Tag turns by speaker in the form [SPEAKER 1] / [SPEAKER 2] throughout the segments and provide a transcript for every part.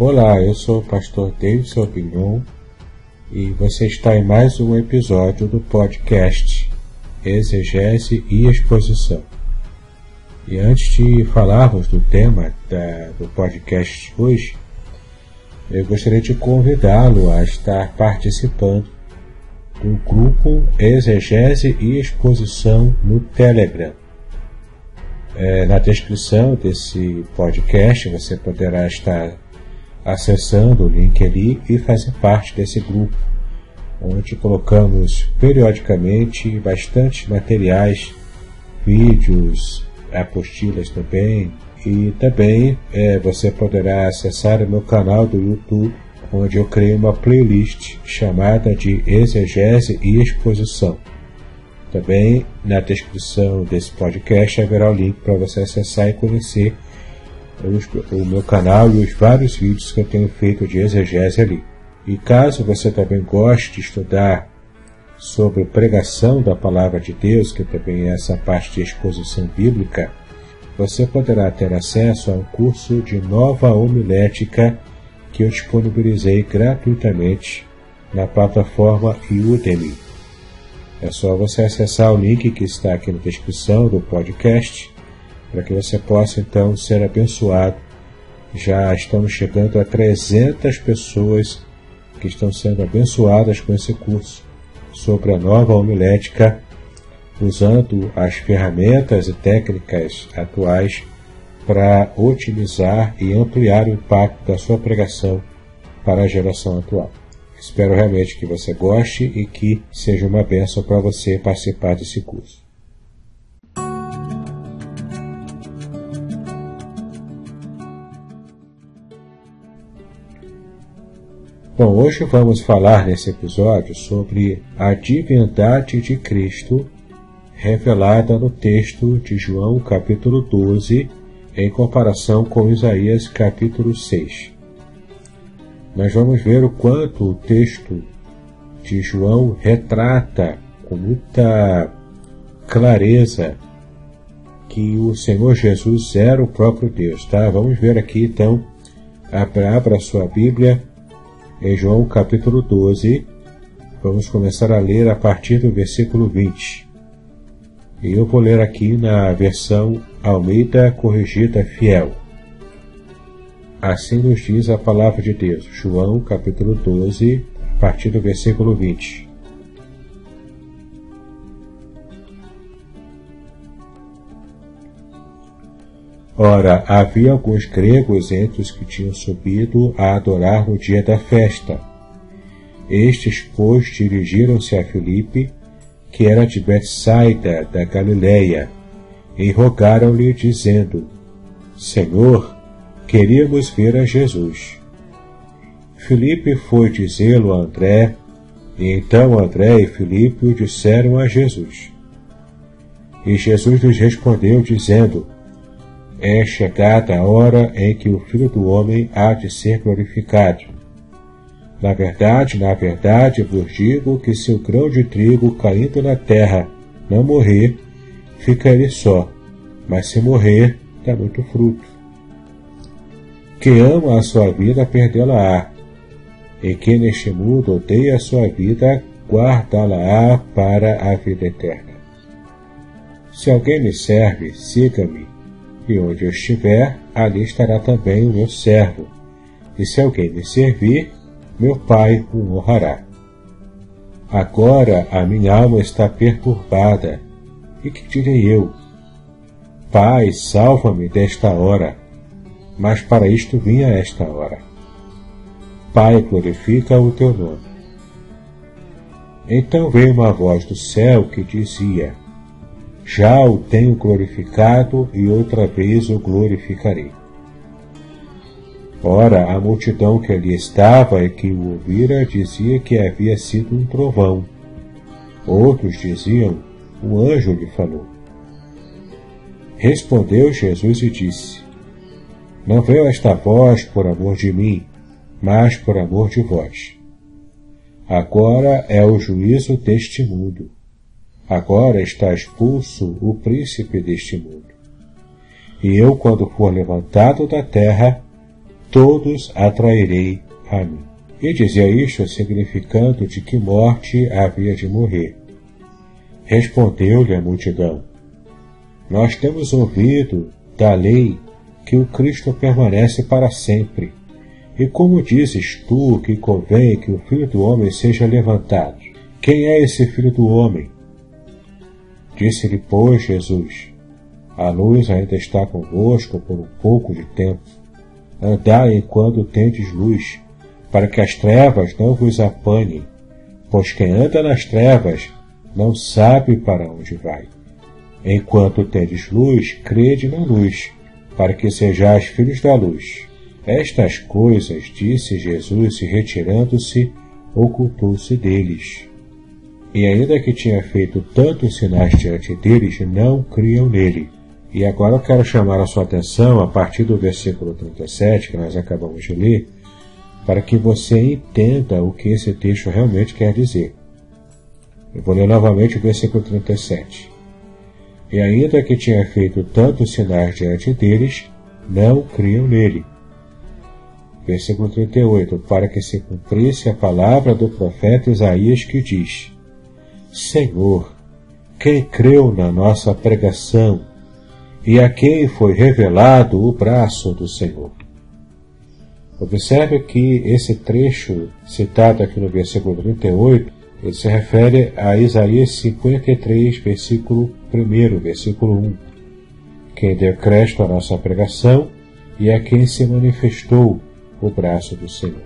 [SPEAKER 1] Olá, eu sou o pastor David Sauvignon e você está em mais um episódio do podcast Exegese e Exposição. E antes de falarmos do tema da, do podcast hoje, eu gostaria de convidá-lo a estar participando do grupo Exegese e Exposição no Telegram. É, na descrição desse podcast você poderá estar acessando o link ali e fazer parte desse grupo, onde colocamos periodicamente bastante materiais, vídeos, apostilas também, e também é, você poderá acessar o meu canal do YouTube, onde eu criei uma playlist chamada de Exegese e Exposição. Também na descrição desse podcast haverá o link para você acessar e conhecer o meu canal e os vários vídeos que eu tenho feito de exegese ali. E caso você também goste de estudar sobre pregação da palavra de Deus, que também é essa parte de exposição bíblica, você poderá ter acesso a um curso de nova homilética que eu disponibilizei gratuitamente na plataforma Udemy. É só você acessar o link que está aqui na descrição do podcast para que você possa então ser abençoado. Já estamos chegando a 300 pessoas que estão sendo abençoadas com esse curso sobre a nova homilética, usando as ferramentas e técnicas atuais para otimizar e ampliar o impacto da sua pregação para a geração atual. Espero realmente que você goste e que seja uma bênção para você participar desse curso. Bom, hoje vamos falar nesse episódio sobre a divindade de Cristo revelada no texto de João capítulo 12 em comparação com Isaías capítulo 6 nós vamos ver o quanto o texto de João retrata com muita clareza que o Senhor Jesus era o próprio Deus, tá? Vamos ver aqui então, abra a sua Bíblia em João capítulo 12, vamos começar a ler a partir do versículo 20. E eu vou ler aqui na versão Almeida Corrigida Fiel. Assim nos diz a palavra de Deus, João capítulo 12, a partir do versículo 20. Ora, havia alguns gregos entre os que tinham subido a adorar no dia da festa. Estes, pois, dirigiram-se a Filipe, que era de Betsaida, da Galiléia, e rogaram-lhe, dizendo: Senhor, queríamos ver a Jesus. Filipe foi dizê-lo a André, e então André e Filipe o disseram a Jesus. E Jesus lhes respondeu, dizendo: É chegada a hora em que o Filho do Homem há de ser glorificado. Na verdade, na verdade, vos digo que se o grão de trigo caindo na terra não morrer, fica ele só, mas se morrer, dá muito fruto. Que ama a sua vida, perdê-la-á. E que neste mundo odeia a sua vida, guardá-la-á para a vida eterna. Se alguém me serve, siga-me, e onde eu estiver, ali estará também o meu servo. E se alguém me servir, meu Pai o honrará. Agora a minha alma está perturbada. E que direi eu? Pai, salva-me desta hora mas para isto vinha esta hora. Pai, glorifica o teu nome. Então veio uma voz do céu que dizia: Já o tenho glorificado e outra vez o glorificarei. Ora, a multidão que ali estava e que o ouvira dizia que havia sido um trovão. Outros diziam: Um anjo lhe falou. Respondeu Jesus e disse: não veio esta voz por amor de mim, mas por amor de vós. Agora é o juízo deste mundo. Agora está expulso o príncipe deste mundo. E eu, quando for levantado da terra, todos atrairei a mim. E dizia isto significando de que morte havia de morrer. Respondeu-lhe a multidão: Nós temos ouvido da lei que o Cristo permanece para sempre. E como dizes tu que convém que o Filho do Homem seja levantado? Quem é esse Filho do Homem? Disse-lhe, pois, Jesus: A luz ainda está convosco por um pouco de tempo. Andai enquanto tendes luz, para que as trevas não vos apanhem, pois quem anda nas trevas não sabe para onde vai. Enquanto tendes luz, crede na luz, para que sejais filhos da luz. Estas coisas disse Jesus e retirando-se, ocultou-se deles. E ainda que tinha feito tantos sinais diante deles, não criam nele. E agora eu quero chamar a sua atenção a partir do versículo 37, que nós acabamos de ler, para que você entenda o que esse texto realmente quer dizer. Eu vou ler novamente o versículo 37. E ainda que tinha feito tantos sinais diante deles, não criam nele. Versículo 38. Para que se cumprisse a palavra do profeta Isaías que diz: Senhor, quem creu na nossa pregação e a quem foi revelado o braço do Senhor? Observe que esse trecho citado aqui no versículo 38 ele se refere a Isaías 53, versículo 1, versículo 1. Quem deu crédito à nossa pregação e a quem se manifestou o braço do Senhor.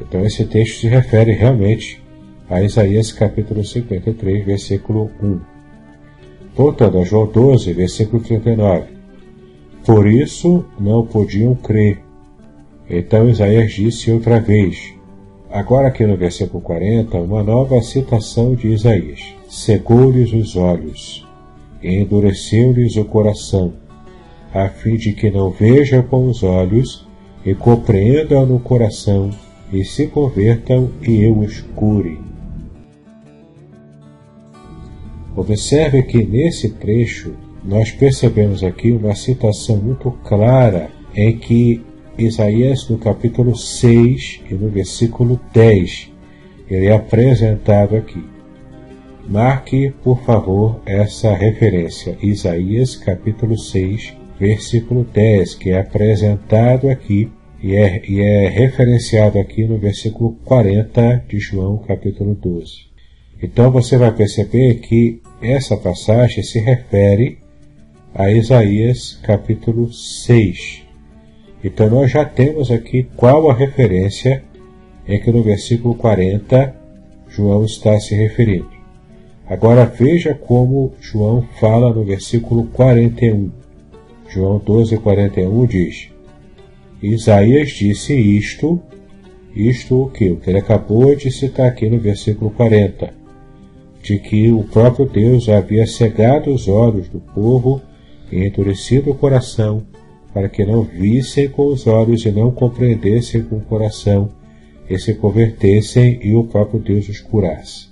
[SPEAKER 1] Então esse texto se refere realmente a Isaías capítulo 53, versículo 1. Voltando a João 12, versículo 39. Por isso não podiam crer. Então Isaías disse outra vez, Agora, aqui no versículo 40, uma nova citação de Isaías: Cegou-lhes os olhos, endureceu-lhes o coração, a fim de que não vejam com os olhos, e compreendam no coração, e se convertam, e eu os cure. Observe que nesse trecho nós percebemos aqui uma citação muito clara em que Isaías no capítulo 6 e no versículo 10. Ele é apresentado aqui. Marque, por favor, essa referência. Isaías capítulo 6, versículo 10, que é apresentado aqui e é, e é referenciado aqui no versículo 40 de João capítulo 12. Então você vai perceber que essa passagem se refere a Isaías capítulo 6. Então nós já temos aqui qual a referência em que no versículo 40 João está se referindo. Agora veja como João fala no versículo 41. João 12, 41 diz: Isaías disse isto, isto o que? O que ele acabou de citar aqui no versículo 40, de que o próprio Deus havia cegado os olhos do povo e endurecido o coração para que não vissem com os olhos e não compreendessem com o coração, e se convertessem e o próprio Deus os curasse.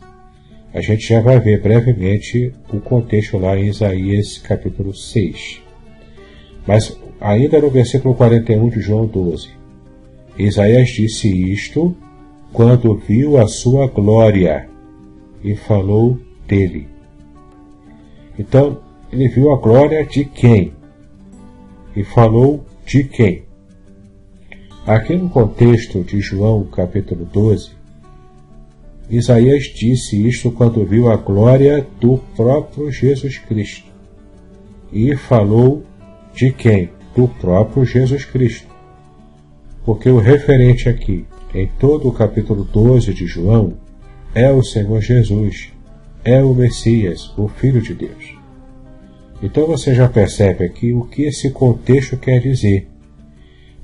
[SPEAKER 1] A gente já vai ver brevemente o contexto lá em Isaías capítulo 6. Mas ainda no versículo 41 de João 12, Isaías disse isto quando viu a sua glória e falou dele. Então, ele viu a glória de quem? e falou de quem? Aqui no contexto de João capítulo 12, Isaías disse isto quando viu a glória do próprio Jesus Cristo. E falou de quem? Do próprio Jesus Cristo. Porque o referente aqui, em todo o capítulo 12 de João, é o Senhor Jesus, é o Messias, o Filho de Deus. Então você já percebe aqui o que esse contexto quer dizer.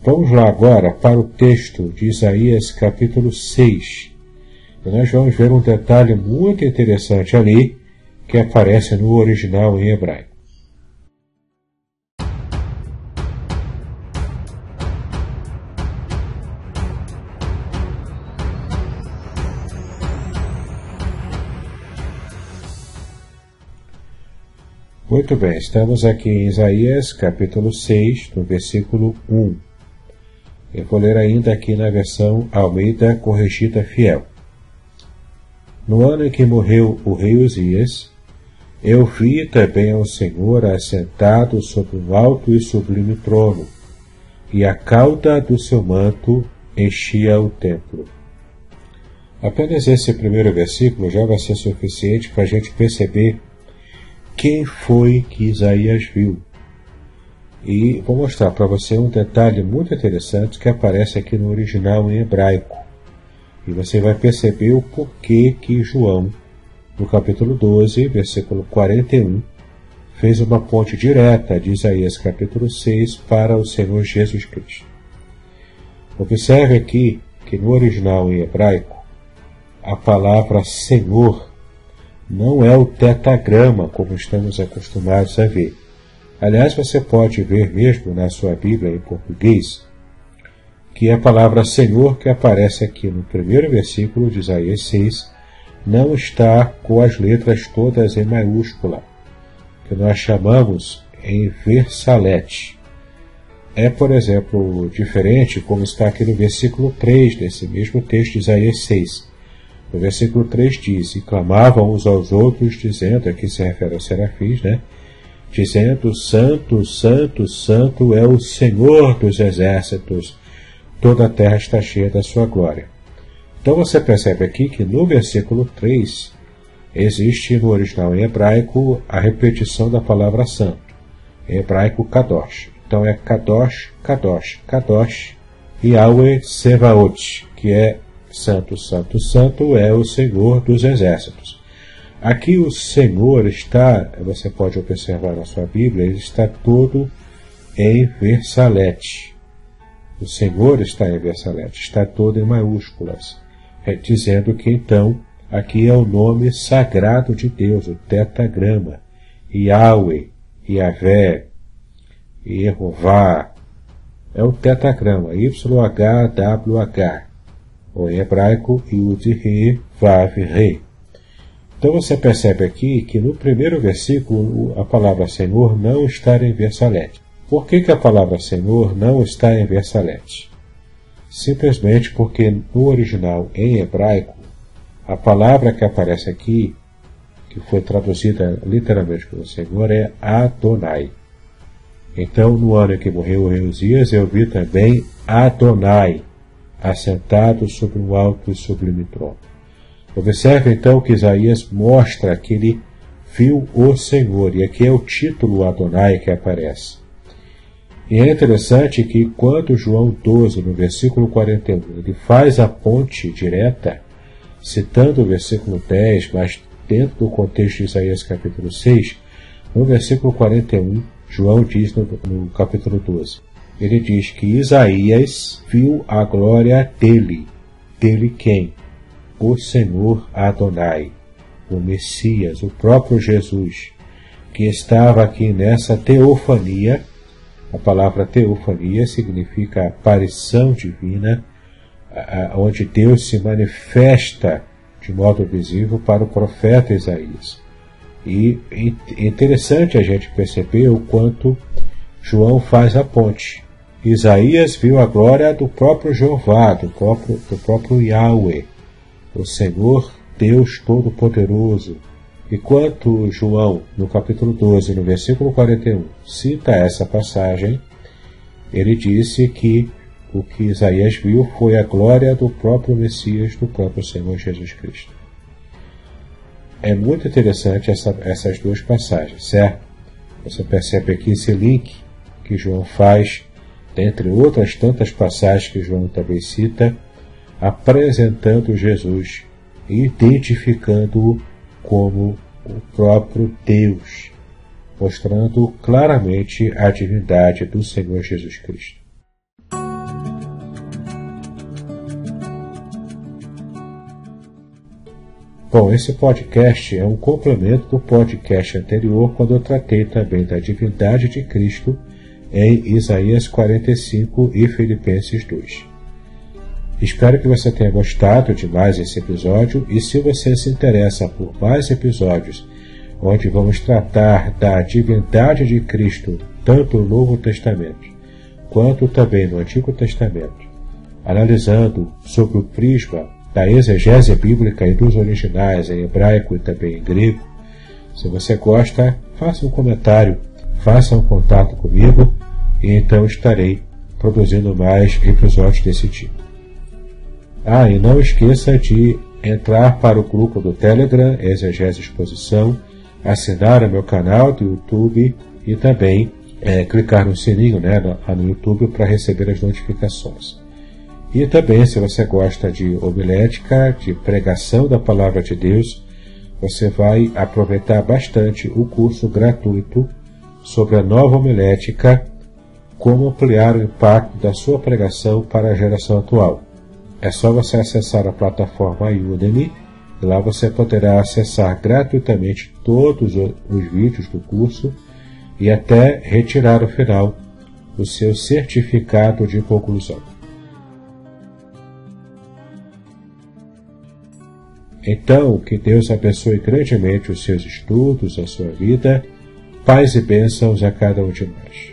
[SPEAKER 1] Vamos lá agora para o texto de Isaías capítulo 6. E nós vamos ver um detalhe muito interessante ali que aparece no original em hebraico. Muito bem, estamos aqui em Isaías capítulo 6, no versículo 1. Eu vou ler ainda aqui na versão Almeida Corrigida Fiel. No ano em que morreu o rei Uzias, eu vi também ao Senhor assentado sobre um alto e sublime trono, e a cauda do seu manto enchia o templo. Apenas esse primeiro versículo já vai ser suficiente para a gente perceber quem foi que Isaías viu. E vou mostrar para você um detalhe muito interessante que aparece aqui no original em hebraico. E você vai perceber o porquê que João, no capítulo 12, versículo 41, fez uma ponte direta de Isaías capítulo 6 para o Senhor Jesus Cristo. Observe aqui que no original em hebraico, a palavra Senhor não é o tetagrama como estamos acostumados a ver. Aliás, você pode ver mesmo na sua Bíblia em português que a palavra Senhor que aparece aqui no primeiro versículo de Isaías 6 não está com as letras todas em maiúscula, que nós chamamos em versalete. É, por exemplo, diferente como está aqui no versículo 3 desse mesmo texto de Isaías 6 no versículo 3 diz: E clamavam uns aos outros, dizendo, aqui se refere aos serafins, né? Dizendo: Santo, Santo, Santo é o Senhor dos exércitos, toda a terra está cheia da sua glória. Então você percebe aqui que no versículo 3 existe no original em hebraico a repetição da palavra santo, em hebraico kadosh. Então é kadosh, kadosh, kadosh, Yahweh Sevaot, que é Santo, Santo, Santo é o Senhor dos exércitos. Aqui o Senhor está, você pode observar na sua Bíblia, ele está todo em versalete. O Senhor está em versalete, está todo em maiúsculas, é, dizendo que então aqui é o nome sagrado de Deus, o tetagrama, Yahweh, Yahvé, Yehová, é o tetagrama, YHWH em hebraico Yud Re Vav Re. Então você percebe aqui que no primeiro versículo a palavra Senhor não está em versalete. Por que, que a palavra Senhor não está em versalete? Simplesmente porque no original em hebraico a palavra que aparece aqui, que foi traduzida literalmente pelo Senhor, é Adonai. Então, no ano em que morreu o rei Uzias, eu vi também Adonai, assentado sobre um alto e sublime trono. Observe então que Isaías mostra que ele viu o Senhor, e aqui é o título Adonai que aparece. E é interessante que quando João 12, no versículo 41, ele faz a ponte direta, citando o versículo 10, mas dentro do contexto de Isaías capítulo 6, no versículo 41, João diz no, no capítulo 12: ele diz que Isaías viu a glória dele. Dele quem? O Senhor Adonai, o Messias, o próprio Jesus, que estava aqui nessa teofania. A palavra teofania significa aparição divina, onde Deus se manifesta de modo visível para o profeta Isaías. E interessante a gente perceber o quanto João faz a ponte Isaías viu a glória do próprio Jeová, do próprio, do próprio Yahweh, o Senhor Deus Todo-Poderoso. Enquanto João, no capítulo 12, no versículo 41, cita essa passagem, ele disse que o que Isaías viu foi a glória do próprio Messias, do próprio Senhor Jesus Cristo. É muito interessante essa, essas duas passagens, certo? Você percebe aqui esse link que João faz dentre outras tantas passagens que João também cita, apresentando Jesus e identificando-o como o próprio Deus, mostrando claramente a divindade do Senhor Jesus Cristo. Bom, esse podcast é um complemento do podcast anterior, quando eu tratei também da divindade de Cristo em Isaías 45 e Filipenses 2. Espero que você tenha gostado de mais esse episódio e se você se interessa por mais episódios onde vamos tratar da divindade de Cristo, tanto no Novo Testamento quanto também no Antigo Testamento, analisando sob o prisma da exegese bíblica e dos originais em hebraico e também em grego. Se você gosta, faça um comentário, faça um contato comigo e então estarei produzindo mais episódios desse tipo. Ah, e não esqueça de entrar para o grupo do Telegram, Exegese Exposição, assinar o meu canal do YouTube e também é, clicar no sininho né, no, no YouTube para receber as notificações. E também, se você gosta de homilética, de pregação da Palavra de Deus, você vai aproveitar bastante o curso gratuito sobre a nova homilética, como ampliar o impacto da sua pregação para a geração atual. É só você acessar a plataforma Udemy e lá você poderá acessar gratuitamente todos os vídeos do curso e até retirar o final o seu certificado de conclusão. Então, que Deus abençoe grandemente os seus estudos, a sua vida, paz e bênçãos a cada um de nós.